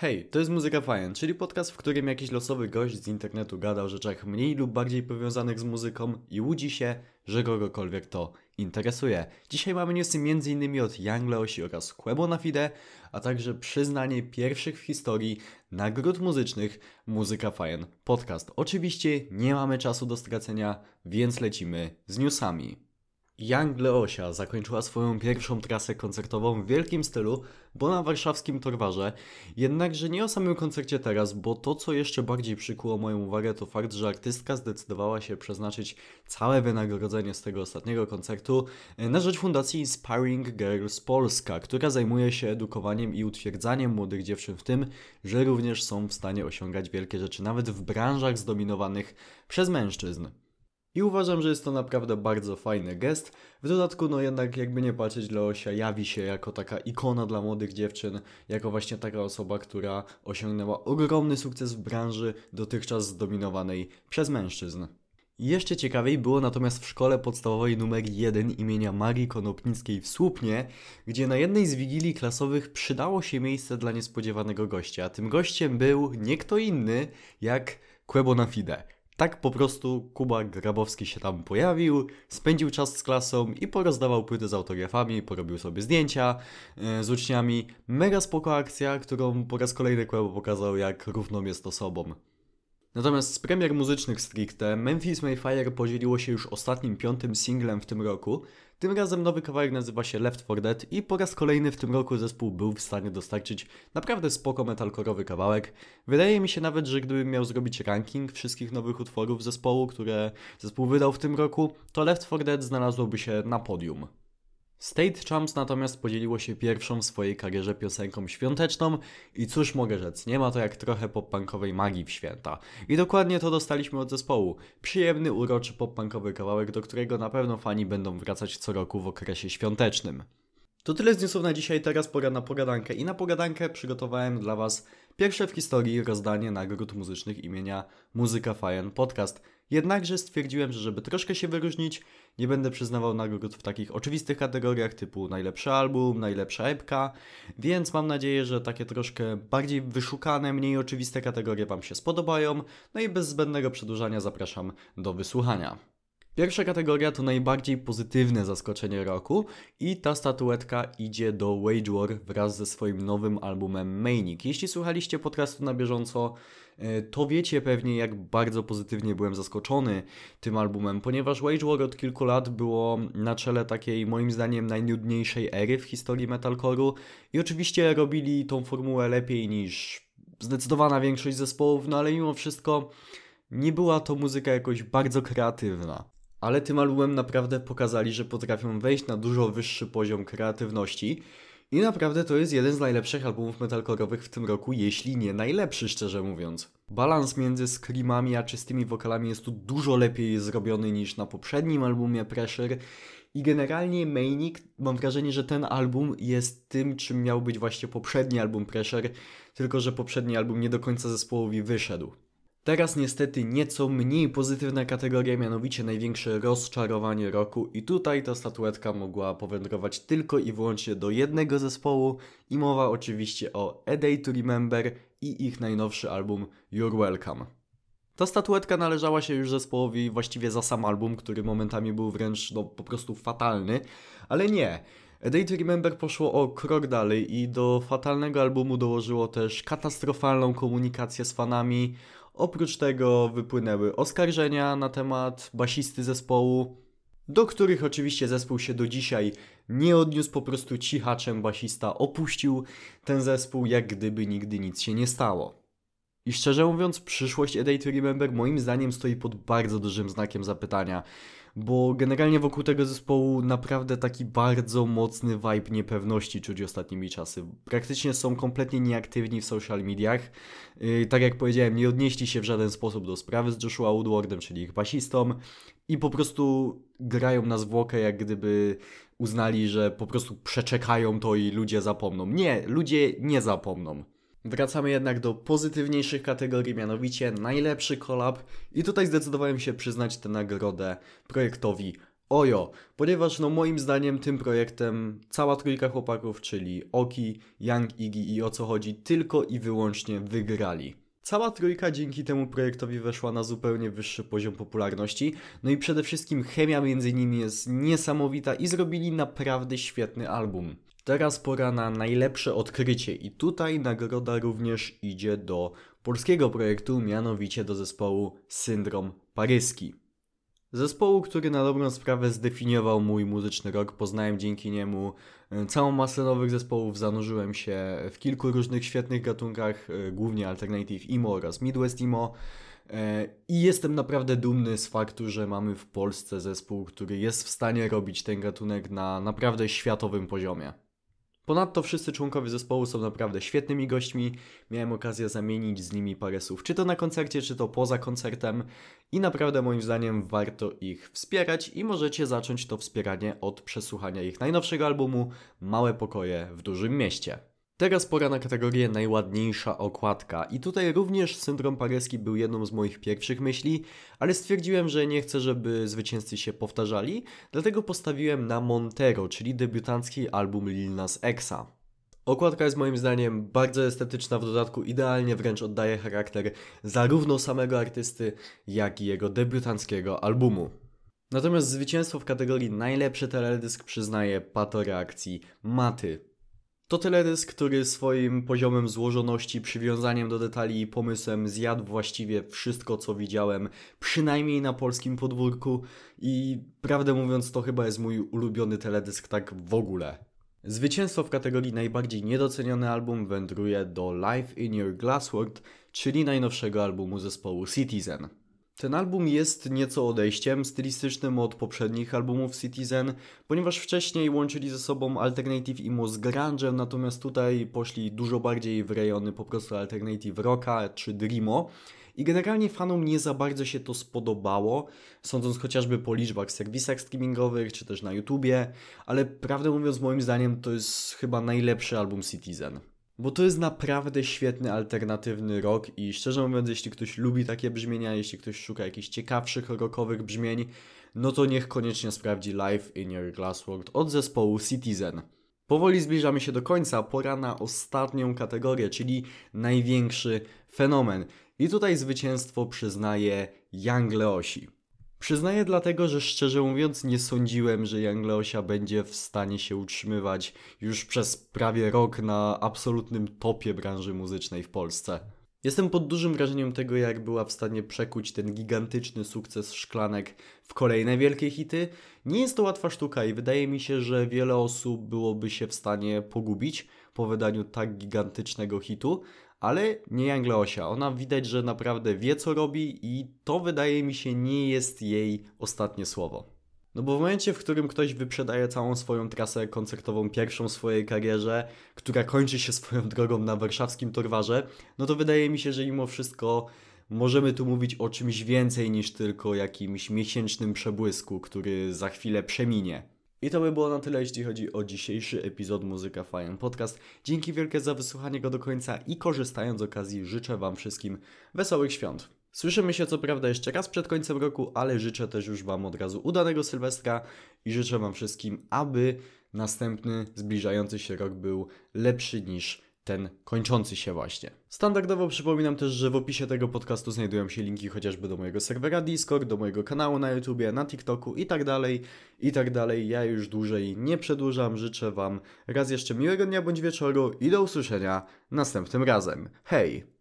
Hej, to jest Muzyka Fajn, czyli podcast, w którym jakiś losowy gość z internetu gada o rzeczach mniej lub bardziej powiązanych z muzyką i łudzi się, że kogokolwiek to interesuje. Dzisiaj mamy newsy m.in. od Young Leosi oraz Quebo na Fide, a także przyznanie pierwszych w historii nagród muzycznych Muzyka Fajn podcast. Oczywiście nie mamy czasu do stracenia, więc lecimy z newsami. Young Leosia zakończyła swoją pierwszą trasę koncertową w wielkim stylu, bo na warszawskim Torwarze. Jednakże nie o samym koncercie teraz, bo to co jeszcze bardziej przykuło moją uwagę to fakt, że artystka zdecydowała się przeznaczyć całe wynagrodzenie z tego ostatniego koncertu na rzecz fundacji Inspiring Girls Polska, która zajmuje się edukowaniem i utwierdzaniem młodych dziewczyn w tym, że również są w stanie osiągać wielkie rzeczy nawet w branżach zdominowanych przez mężczyzn. I uważam, że jest to naprawdę bardzo fajny gest. W dodatku, no jednak jakby nie patrzeć, Leosia jawi się jako taka ikona dla młodych dziewczyn, jako właśnie taka osoba, która osiągnęła ogromny sukces w branży dotychczas zdominowanej przez mężczyzn. Jeszcze ciekawiej było natomiast w szkole podstawowej numer 1 imienia Marii Konopnickiej w Słupnie, gdzie na jednej z wigilii klasowych przydało się miejsce dla niespodziewanego gościa. Tym gościem był nie kto inny jak Quebo na Fide. Tak po prostu Kuba Grabowski się tam pojawił, spędził czas z klasą i porozdawał płyty z autografami, porobił sobie zdjęcia e, z uczniami. Mega spoko akcja, którą po raz kolejny Quebo pokazał jak równą jest osobą. Natomiast z premier muzycznych stricte, Memphis Mayfire podzieliło się już ostatnim piątym singlem w tym roku. Tym razem nowy kawałek nazywa się Left 4 Dead i po raz kolejny w tym roku zespół był w stanie dostarczyć naprawdę spoko metalkorowy kawałek. Wydaje mi się nawet, że gdybym miał zrobić ranking wszystkich nowych utworów zespołu, które zespół wydał w tym roku, to Left 4 Dead znalazłoby się na podium. State Champs natomiast podzieliło się pierwszą w swojej karierze piosenką świąteczną i cóż mogę rzec, nie ma to jak trochę pop-punkowej magii w święta. I dokładnie to dostaliśmy od zespołu. Przyjemny, uroczy pop-punkowy kawałek, do którego na pewno fani będą wracać co roku w okresie świątecznym. To tyle z newsów na dzisiaj, teraz pora na pogadankę i na pogadankę przygotowałem dla Was pierwsze w historii rozdanie nagród muzycznych imienia Muzyka Fajn Podcast. Jednakże stwierdziłem, że żeby troszkę się wyróżnić, nie będę przyznawał nagród w takich oczywistych kategoriach typu najlepszy album, najlepsza epka, więc mam nadzieję, że takie troszkę bardziej wyszukane, mniej oczywiste kategorie Wam się spodobają. No i bez zbędnego przedłużania zapraszam do wysłuchania. Pierwsza kategoria to najbardziej pozytywne zaskoczenie roku i ta statuetka idzie do Wage War wraz ze swoim nowym albumem Manic. Jeśli słuchaliście podcastu na bieżąco, e, to wiecie pewnie jak bardzo pozytywnie byłem zaskoczony tym albumem, ponieważ Wage War od kilku lat było na czele takiej moim zdaniem najnudniejszej ery w historii metalcore'u i oczywiście robili tą formułę lepiej niż zdecydowana większość zespołów, no ale mimo wszystko nie była to muzyka jakoś bardzo kreatywna ale tym albumem naprawdę pokazali, że potrafią wejść na dużo wyższy poziom kreatywności. I naprawdę to jest jeden z najlepszych albumów metalkorowych w tym roku, jeśli nie najlepszy, szczerze mówiąc. Balans między screamami a czystymi wokalami jest tu dużo lepiej zrobiony niż na poprzednim albumie Pressure. I generalnie Manic, mam wrażenie, że ten album jest tym, czym miał być właśnie poprzedni album Pressure, tylko że poprzedni album nie do końca zespołowi wyszedł. Teraz niestety nieco mniej pozytywna kategoria, mianowicie największe rozczarowanie roku i tutaj ta statuetka mogła powędrować tylko i wyłącznie do jednego zespołu i mowa oczywiście o A Day to Remember i ich najnowszy album You're Welcome. Ta statuetka należała się już zespołowi właściwie za sam album, który momentami był wręcz no, po prostu fatalny, ale nie. A Day to Remember poszło o krok dalej i do fatalnego albumu dołożyło też katastrofalną komunikację z fanami, Oprócz tego wypłynęły oskarżenia na temat basisty zespołu, do których oczywiście zespół się do dzisiaj nie odniósł, po prostu cichaczem basista opuścił ten zespół, jak gdyby nigdy nic się nie stało. I szczerze mówiąc, przyszłość A Day to Remember moim zdaniem stoi pod bardzo dużym znakiem zapytania bo generalnie wokół tego zespołu naprawdę taki bardzo mocny vibe niepewności czuć ostatnimi czasy. Praktycznie są kompletnie nieaktywni w social mediach. Yy, tak jak powiedziałem, nie odnieśli się w żaden sposób do sprawy z Joshua Woodwardem, czyli ich basistą i po prostu grają na zwłokę, jak gdyby uznali, że po prostu przeczekają to i ludzie zapomną. Nie, ludzie nie zapomną. Wracamy jednak do pozytywniejszych kategorii, mianowicie najlepszy collab i tutaj zdecydowałem się przyznać tę nagrodę projektowi Ojo, ponieważ no moim zdaniem tym projektem cała trójka chłopaków, czyli Oki, Young Iggy i o co chodzi, tylko i wyłącznie wygrali. Cała trójka dzięki temu projektowi weszła na zupełnie wyższy poziom popularności, no i przede wszystkim chemia między nimi jest niesamowita i zrobili naprawdę świetny album. Teraz pora na najlepsze odkrycie i tutaj nagroda również idzie do polskiego projektu, mianowicie do zespołu Syndrom Paryski. Zespołu, który na dobrą sprawę zdefiniował mój muzyczny rok. Poznałem dzięki niemu e, całą masę nowych zespołów, zanurzyłem się w kilku różnych świetnych gatunkach, e, głównie alternative emo oraz midwest emo. E, I jestem naprawdę dumny z faktu, że mamy w Polsce zespół, który jest w stanie robić ten gatunek na naprawdę światowym poziomie. Ponadto wszyscy członkowie zespołu są naprawdę świetnymi gośćmi. Miałem okazję zamienić z nimi parę słów, czy to na koncercie, czy to poza koncertem. I naprawdę moim zdaniem warto ich wspierać i możecie zacząć to wspieranie od przesłuchania ich najnowszego albumu Małe pokoje w dużym mieście. Teraz pora na kategorię najładniejsza okładka i tutaj również syndrom paryski był jedną z moich pierwszych myśli, ale stwierdziłem, że nie chcę, żeby zwycięzcy się powtarzali, dlatego postawiłem na Montero, czyli debiutancki album Lil Nas Xa. Okładka jest moim zdaniem bardzo estetyczna, w dodatku idealnie wręcz oddaje charakter zarówno samego artysty, jak i jego debiutanckiego albumu. Natomiast zwycięstwo w kategorii najlepszy teledysk przyznaje Pato Reakcji Maty. To teledysk, który swoim poziomem złożoności, przywiązaniem do detali i pomysłem zjadł właściwie wszystko, co widziałem, przynajmniej na polskim podwórku i prawdę mówiąc to chyba jest mój ulubiony teledysk tak w ogóle. Zwycięstwo w kategorii najbardziej niedoceniony album wędruje do Life in Your Glassworld, czyli najnowszego albumu zespołu Citizen. Ten album jest nieco odejściem stylistycznym od poprzednich albumów Citizen, ponieważ wcześniej łączyli ze sobą alternative emo z grunge'em, natomiast tutaj poszli dużo bardziej w rejony po prostu alternative rocka czy dreamo. I generalnie fanom nie za bardzo się to spodobało, sądząc chociażby po liczbach serwisach streamingowych czy też na YouTubie, ale prawdę mówiąc moim zdaniem to jest chyba najlepszy album Citizen. Bo to jest naprawdę świetny, alternatywny rock i szczerze mówiąc, jeśli ktoś lubi takie brzmienia, jeśli ktoś szuka jakichś ciekawszych rockowych brzmień, no to niech koniecznie sprawdzi Live in Your Glassworld od zespołu Citizen. Powoli zbliżamy się do końca, pora na ostatnią kategorię, czyli największy fenomen. I tutaj zwycięstwo przyznaje Young Leosi. Przyznaję dlatego, że szczerze mówiąc nie sądziłem, że Young Leosia będzie w stanie się utrzymywać już przez prawie rok na absolutnym topie branży muzycznej w Polsce. Jestem pod dużym wrażeniem tego, jak była w stanie przekuć ten gigantyczny sukces szklanek w kolejne wielkie hity. Nie jest to łatwa sztuka i wydaje mi się, że wiele osób byłoby się w stanie pogubić po wydaniu tak gigantycznego hitu, ale nie Angleosia. Ona widać, że naprawdę wie co robi i to wydaje mi się nie jest jej ostatnie słowo. No bo w momencie, w którym ktoś wyprzedaje całą swoją trasę koncertową, pierwszą w swojej karierze, która kończy się swoją drogą na warszawskim Torwarze, no to wydaje mi się, że mimo wszystko możemy tu mówić o czymś więcej niż tylko jakimś miesięcznym przebłysku, który za chwilę przeminie. I to by było na tyle, jeśli chodzi o dzisiejszy epizod Muzyka Fajn Podcast. Dzięki wielkie za wysłuchanie go do końca i korzystając z okazji życzę Wam wszystkim wesołych świąt. Słyszymy się co prawda jeszcze raz przed końcem roku, ale życzę też już Wam od razu udanego Sylwestra i życzę Wam wszystkim, aby następny zbliżający się rok był lepszy niż ten kończący się właśnie. Standardowo przypominam też, że w opisie tego podcastu znajdują się linki chociażby do mojego serwera Discord, do mojego kanału na YouTubie, na TikToku i tak dalej, i tak dalej. Ja już dłużej nie przedłużam, życzę Wam raz jeszcze miłego dnia bądź wieczoru i do usłyszenia następnym razem. Hej!